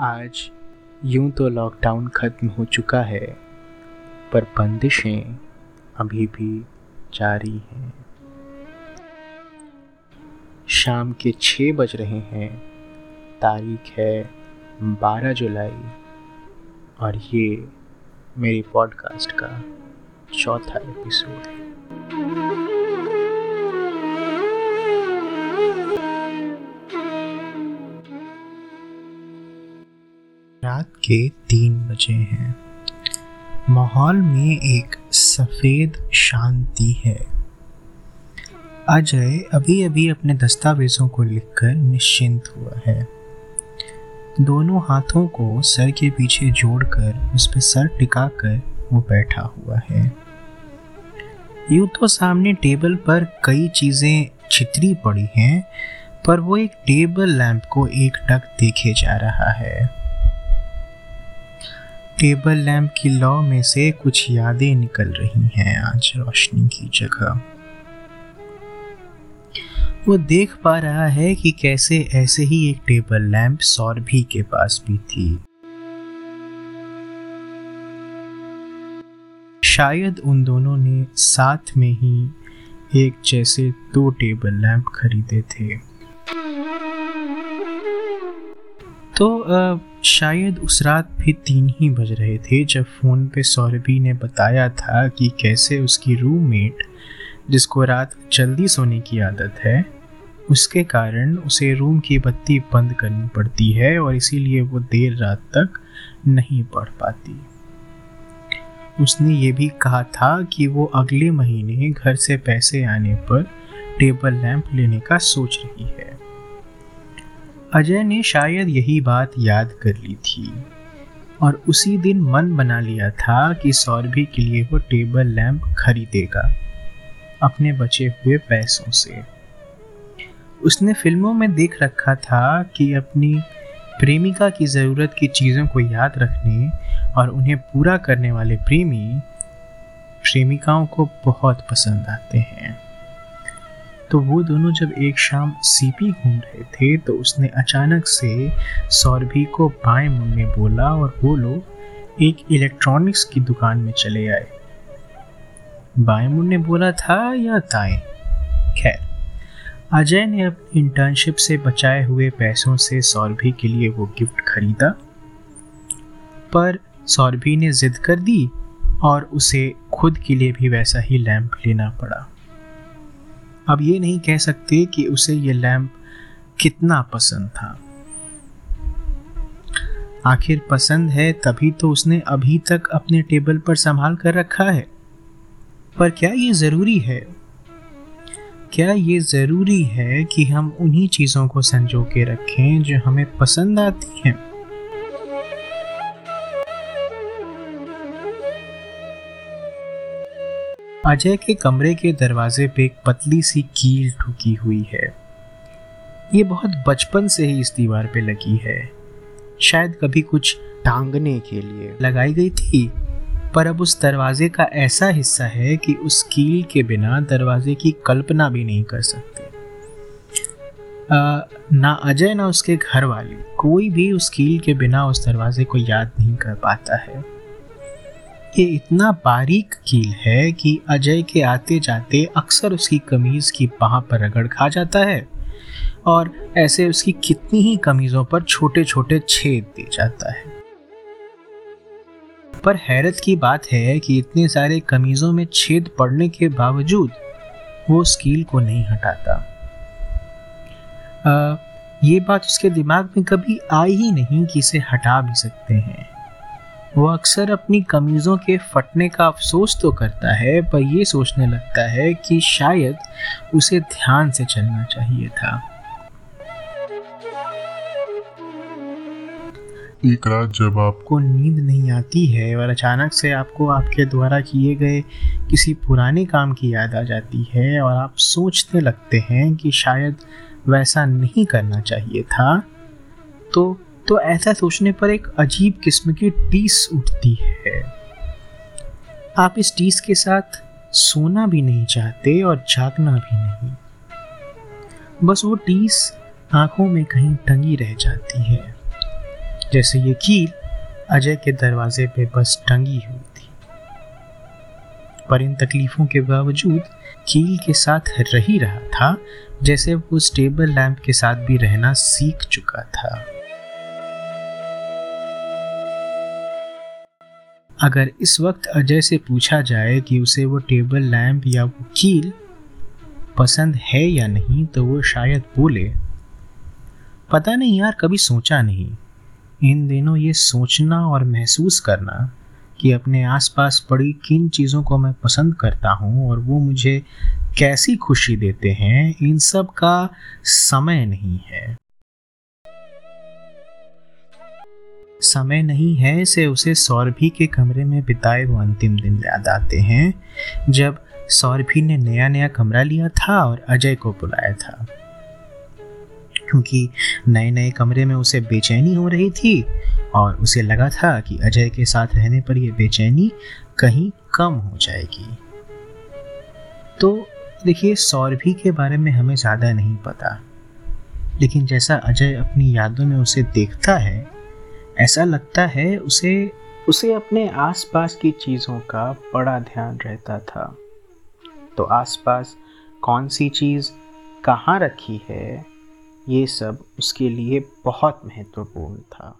आज यूँ तो लॉकडाउन ख़त्म हो चुका है, पर बंदिशें अभी भी जारी हैं। शाम के छः बज रहे हैं, तारीख है बारह जुलाई, और ये मेरी पॉडकास्ट का चौथा एपिसोड है। रात के तीन बजे हैं। माहौल में एक सफ़ेद शांति है। अजय अभी अभी अपने दस्तावेज़ों को लिखकर निश्चिंत हुआ है। दोनों हाथों को सर के पीछे जोड़कर उस पर सर टिकाकर वो बैठा हुआ है। यूँ तो सामने टेबल पर कई चीज़ें छितरी पड़ी हैं, पर वो एक टेबल लैंप को एक टक देखे जा रहा है। टेबल लैंप की लौ में से कुछ यादें निकल रही हैं आज रोशनी की जगह। वो देख पा रहा है कि कैसे ऐसे ही एक टेबल लैंप सौरभी के पास भी थी। शायद उन दोनों ने साथ में ही एक जैसे दो टेबल लैंप खरीदे थे। तो शायद उस रात भी तीन ही बज रहे थे जब फ़ोन पे सौरभी ने बताया था कि कैसे उसकी रूममेट जिसको रात जल्दी सोने की आदत है, उसके कारण उसे रूम की बत्ती बंद करनी पड़ती है और इसीलिए वो देर रात तक नहीं पढ़ पाती। उसने ये भी कहा था कि वो अगले महीने घर से पैसे आने पर टेबल लैंप लेने का सोच रही है। अजय ने शायद यही बात याद कर ली थी। और उसी दिन मन बना लिया था कि सौरभी के लिए वो टेबल लैंप खरीदेगा, अपने बचे हुए पैसों से। उसने फ़िल्मों में देख रखा था कि अपनी प्रेमिका की ज़रूरत की चीज़ों को याद रखने और उन्हें पूरा करने वाले प्रेमी प्रेमिकाओं को बहुत पसंद आते हैं। तो वो दोनों जब एक शाम सीपी घूम रहे थे तो उसने अचानक से सौरभी को बाएँ मुड़ने बोला और वो लोग एक इलेक्ट्रॉनिक्स की दुकान में चले आए। बाएँ मुड़ने बोला, था या दाएँ? खैर, अजय ने अपनी इंटर्नशिप से बचाए हुए पैसों से सौरभी के लिए वो गिफ्ट खरीदा। पर सौरभी ने जिद कर दी और उसे खुद के लिए भी वैसा ही लैंप लेना पड़ा। अब ये नहीं कह सकते कि उसे ये लैंप कितना पसंद था। आखिर पसंद है तभी तो उसने अभी तक अपने टेबल पर संभाल कर रखा है। पर क्या ये ज़रूरी है? क्या ये ज़रूरी है कि हम उन्हीं चीज़ों को संजो के रखें जो हमें पसंद आती हैं? अजय के कमरे के दरवाजे पे एक पतली सी कील ठुकी हुई है। ये बहुत बचपन से ही इस दीवार पे लगी है। शायद कभी कुछ टांगने के लिए लगाई गई थी पर अब उस दरवाजे का ऐसा हिस्सा है कि उस कील के बिना दरवाजे की कल्पना भी नहीं कर सकते। आ, ना अजय ना उसके घर वाले कोई भी उस कील के बिना उस दरवाजे को याद नहीं कर पाता है। ये इतना बारीक कील है कि अजय के आते जाते अक्सर उसकी कमीज की बाह पर रगड़ खा जाता है और ऐसे उसकी कितनी ही कमीजों पर छोटे छोटे छेद दे जाता है। पर हैरत की बात है कि इतने सारे कमीजों में छेद पड़ने के बावजूद वो उस कील को नहीं हटाता। आ, ये बात उसके दिमाग में कभी आई ही नहीं कि इसे हटा भी सकते हैं। वो अक्सर अपनी कमीज़ों के फटने का अफसोस तो करता है, पर ये सोचने लगता है कि शायद उसे ध्यान से चलना चाहिए था। एक रात जब आपको नींद नहीं आती है और अचानक से आपको आपके द्वारा किए गए किसी पुराने काम की याद आ जाती है और आप सोचने लगते हैं कि शायद वैसा नहीं करना चाहिए था तो तो ऐसा सोचने पर एक अजीब किस्म की टीस उठती है। आप इस टीस के साथ सोना भी नहीं चाहते और जागना भी नहीं। बस वो टीस आँखों में कहीं टंगी रह जाती है। जैसे ये कील अजय के दरवाजे पे बस टंगी हुई थी। पर इन तकलीफों के बावजूद कील के साथ रह रहा था, जैसे वो उस टेबल लैंप के साथ भी रहना सीख चुका था। अगर इस वक्त अजय से पूछा जाए कि उसे वो टेबल लैंप या वो कील पसंद है या नहीं तो वो शायद बोले, पता नहीं यार, कभी सोचा नहीं। इन दिनों ये सोचना और महसूस करना कि अपने आसपास पड़ी किन चीज़ों को मैं पसंद करता हूँ और वो मुझे कैसी खुशी देते हैं, इन सब का समय नहीं है। समय नहीं है से उसे सौरभी के कमरे में बिताए वो अंतिम दिन याद आते हैं, जब सौरभी ने नया नया कमरा लिया था और अजय को बुलाया था। क्योंकि नए नए कमरे में उसे बेचैनी हो रही थी और उसे लगा था कि अजय के साथ रहने पर यह बेचैनी कहीं कम हो जाएगी। तो देखिए, सौरभी के बारे में हमें ज़्यादा नहीं पता। लेकिन जैसा अजय अपनी यादों में उसे देखता है ऐसा लगता है उसे उसे अपने आसपास की चीज़ों का बड़ा ध्यान रहता था। तो आसपास कौन सी चीज़ कहाँ रखी है, ये सब उसके लिए बहुत महत्वपूर्ण था।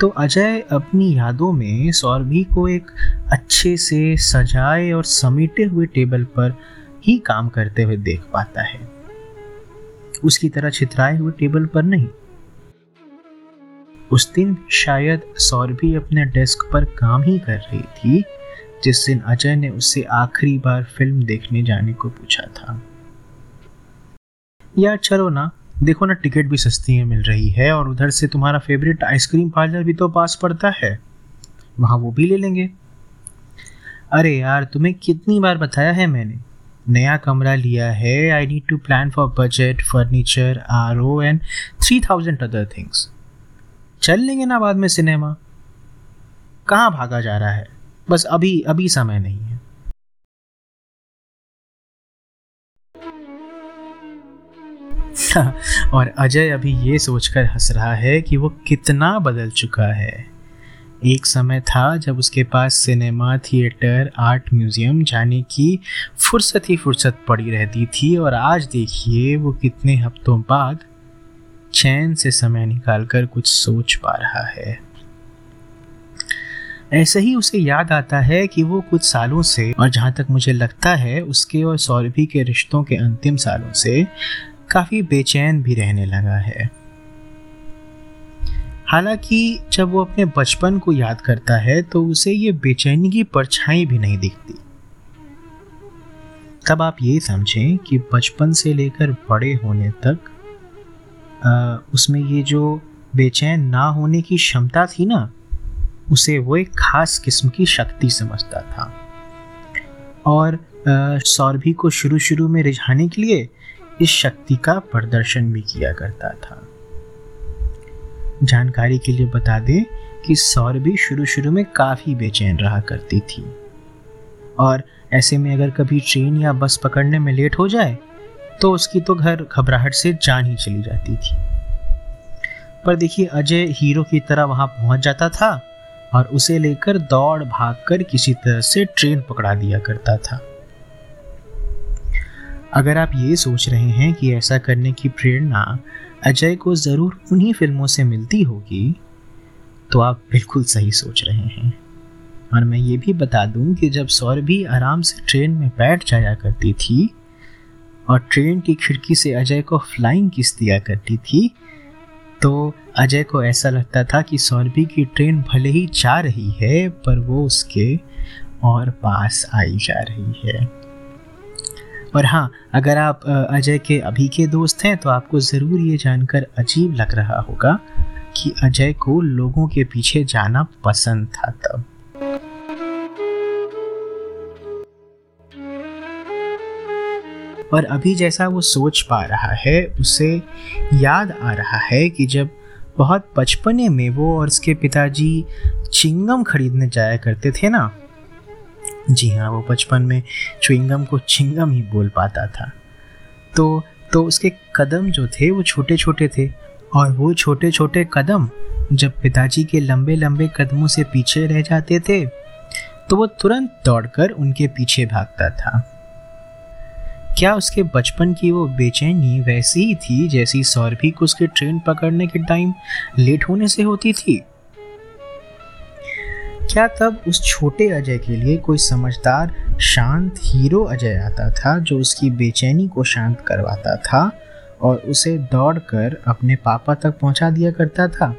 तो अजय अपनी यादों में सौरभी को एक अच्छे से सजाए और समेटे हुए टेबल पर ही काम करते हुए देख पाता है। उसकी तरह छितराए हुए टेबल पर नहीं। उस दिन शायद सौरभी अपने डेस्क पर काम ही कर रही थी, जिस दिन अजय ने उससे आखिरी बार फ़िल्म देखने जाने को पूछा था। यार चलो ना, देखो ना टिकट भी सस्ती में मिल रही है और उधर से तुम्हारा फेवरेट आइसक्रीम पार्लर भी तो पास पड़ता है। वहाँ वो भी ले लेंगे। अरे यार, तुम्हें कितनी बार बताया है मैंने? नया कमरा लिया है I need to plan for budget furniture R O and three thousand other things चल लेंगे ना बाद में सिनेमा। कहाँ भागा जा रहा है? बस अभी अभी समय नहीं है। और अजय अभी ये सोचकर हंस रहा है कि वो कितना बदल चुका है। एक समय था जब उसके पास सिनेमा, थिएटर, आर्ट म्यूज़ियम जाने की फुर्सत ही फुर्सत पड़ी रहती थी और आज देखिए वो कितने हफ्तों बाद चैन से समय निकालकर कुछ सोच पा रहा है। ऐसे ही उसे याद आता है कि वो कुछ सालों से, और जहाँ तक मुझे लगता है, उसके और सौरभी के रिश्तों के अंतिम सालों से काफ़ी बेचैन भी रहने लगा है। हालाँकि जब वो अपने बचपन को याद करता है तो उसे ये बेचैनी की परछाई भी नहीं दिखती। तब आप ये समझें कि बचपन से लेकर बड़े होने तक उसमें ये जो बेचैन ना होने की क्षमता थी ना, उसे वो एक खास किस्म की शक्ति समझता था। और सौरभी को शुरू शुरू में रिझाने के लिए इस शक्ति का प्रदर्शन भी किया करता था। जानकारी के लिए बता दें कि सौरभी शुरू शुरू में काफ़ी बेचैन रहा करती थी। और ऐसे में अगर कभी ट्रेन या बस पकड़ने में लेट हो जाए तो उसकी तो घर घबराहट से जान ही चली जाती थी। पर देखिए, अजय हीरो की तरह वहाँ पहुँच जाता था और उसे लेकर दौड़ भागकर किसी तरह से ट्रेन पकड़ा दिया करता था। अगर आप ये सोच रहे हैं कि ऐसा करने की प्रेरणा अजय को ज़रूर उन्हीं फ़िल्मों से मिलती होगी तो आप बिल्कुल सही सोच रहे हैं। और मैं ये भी बता दूँ कि जब सौरभी आराम से ट्रेन में बैठ जाया करती थी और ट्रेन की खिड़की से अजय को फ्लाइंग किस दिया करती थी। तो अजय को ऐसा लगता था कि सौरभी की ट्रेन भले ही जा रही है, पर वो उसके और पास आई जा रही है। और हाँ अगर आप अजय के अभी के दोस्त हैं तो आपको ज़रूर ये जानकर अजीब लग रहा होगा कि अजय को लोगों के पीछे जाना पसंद था तब। और अभी जैसा वो सोच पा रहा है, उसे याद आ रहा है कि जब बहुत बचपने में वो और उसके पिताजी चिंगम खरीदने जाया करते थे ना। जी हाँ वो बचपन में च्विंगम को चिंगम ही बोल पाता था। तो तो उसके कदम जो थे, वो छोटे छोटे थे और वो छोटे छोटे कदम जब पिताजी के लंबे लंबे कदमों से पीछे रह जाते थे तो वो तुरंत दौड़कर उनके पीछे भागता था। क्या उसके बचपन की वो बेचैनी वैसी ही थी जैसी सौरभी को उसके ट्रेन पकड़ने के टाइम लेट होने से होती थी? क्या तब उस छोटे अजय के लिए कोई समझदार, शांत हीरो अजय आता था जो उसकी बेचैनी को शांत करवाता था और उसे दौड़कर अपने पापा तक पहुँचा दिया करता था?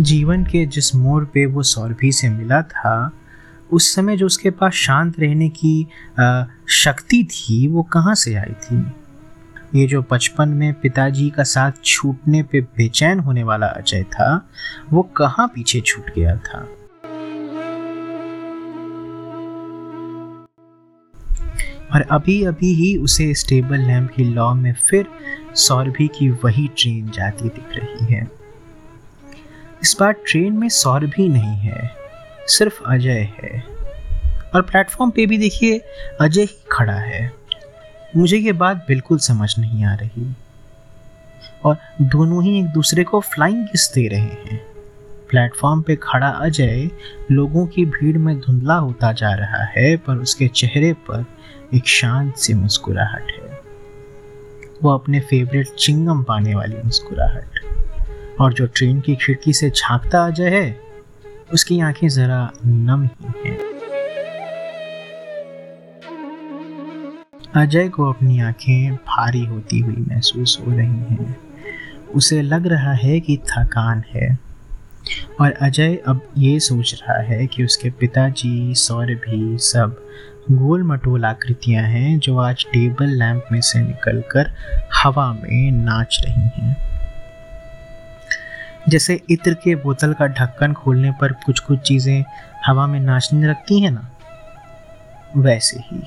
जीवन के जिस मोड़ पे वो सौरभी से मिला था उस समय जो उसके पास शांत रहने की शक्ति थी, वो कहाँ से आई थी? ये जो बचपन में पिताजी का साथ छूटने पे बेचैन होने वाला अजय था, वो कहाँ पीछे छूट गया था? और अभी अभी ही उसे स्टेबल लैम्प की लॉ में फिर सौरभी की वही ट्रेन जाती दिख रही है। इस बार ट्रेन में सौरभी नहीं है। सिर्फ़ अजय है। और प्लेटफॉर्म पे भी देखिए, अजय ही खड़ा है। मुझे ये बात बिल्कुल समझ नहीं आ रही। और दोनों ही एक दूसरे को फ्लाइंग किस दे रहे हैं। प्लेटफॉर्म पे खड़ा अजय लोगों की भीड़ में धुंधला होता जा रहा है, पर उसके चेहरे पर एक शांत सी मुस्कुराहट है। वो अपने फेवरेट चिंगम पाने वाली मुस्कुराहट। और जो ट्रेन की खिड़की से झांकता अजय है उसकी आँखें जरा नम ही। हैं अजय को अपनी आँखें भारी होती हुई महसूस हो रही हैं। उसे लग रहा है कि थकान है। और अजय अब ये सोच रहा है कि उसके पिताजी, सौरभी सब गोल मटोल आकृतियाँ हैं जो आज टेबल लैंप में से निकलकर हवा में नाच रही हैं। जैसे इत्र के बोतल का ढक्कन खोलने पर कुछ कुछ चीज़ें हवा में नाचने लगती हैं ना? वैसे ही।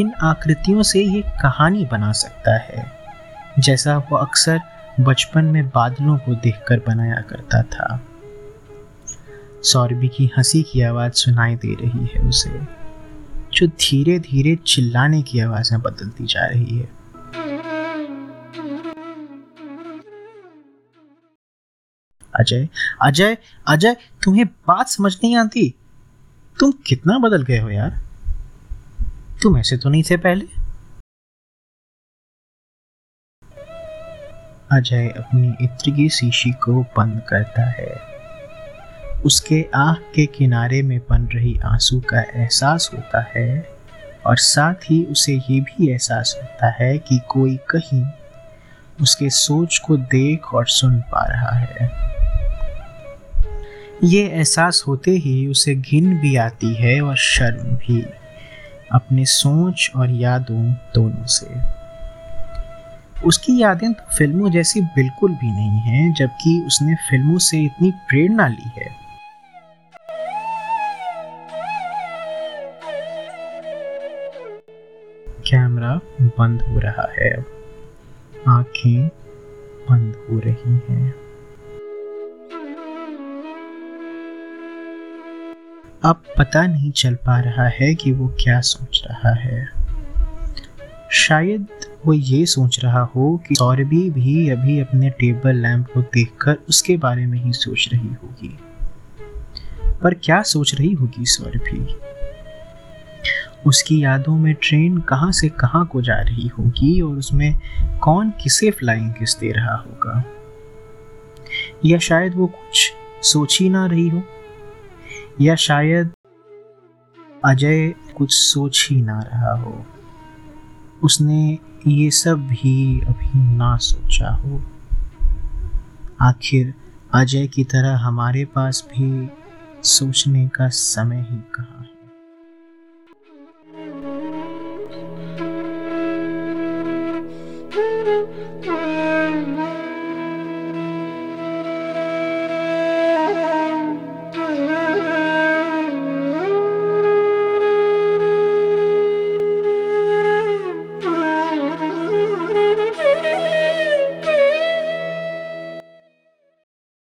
इन आकृतियों से ये कहानी बना सकता है, जैसा वो अक्सर बचपन में बादलों को देखकर बनाया करता था। सौरभी की हँसी की आवाज़ सुनाई दे रही है उसे, जो धीरे धीरे चिल्लाने की आवाज़ें बदलती जा रही है। अजय अजय अजय, तुम्हें बात समझ नहीं आती? तुम कितना बदल गए हो यार। तुम ऐसे तो नहीं थे पहले। अजय अपनी इत्र की शीशी को बंद करता है। उसके आँख के किनारे में बन रही आँसू का एहसास होता है और साथ ही उसे ये भी एहसास होता है कि कोई कहीं उसके सोच को देख और सुन पा रहा है। ये एहसास होते ही उसे घिन भी आती है और शर्म भी अपने सोच और यादों दोनों से। उसकी यादें तो फ़िल्मों जैसी बिल्कुल भी नहीं हैं, जबकि उसने फ़िल्मों से इतनी प्रेरणा ली है। कैमरा बंद हो रहा है। आँखें बंद हो रही हैं। अब पता नहीं चल पा रहा है कि वो क्या सोच रहा है। शायद वो ये सोच रहा हो कि सौरभी भी अभी अपने टेबल लैंप को देखकर उसके बारे में ही सोच रही होगी। पर क्या सोच रही होगी सौरभी? उसकी यादों में ट्रेन कहाँ से कहाँ को जा रही होगी और उसमें कौन किसे फ्लाइंग किस दे रहा होगा? या शायद वो कुछ सोच ही ना रही हो? या शायद अजय कुछ सोच ही ना रहा हो। उसने ये सब भी अभी ना सोचा हो। आखिर अजय की तरह हमारे पास भी सोचने का समय ही कहा है?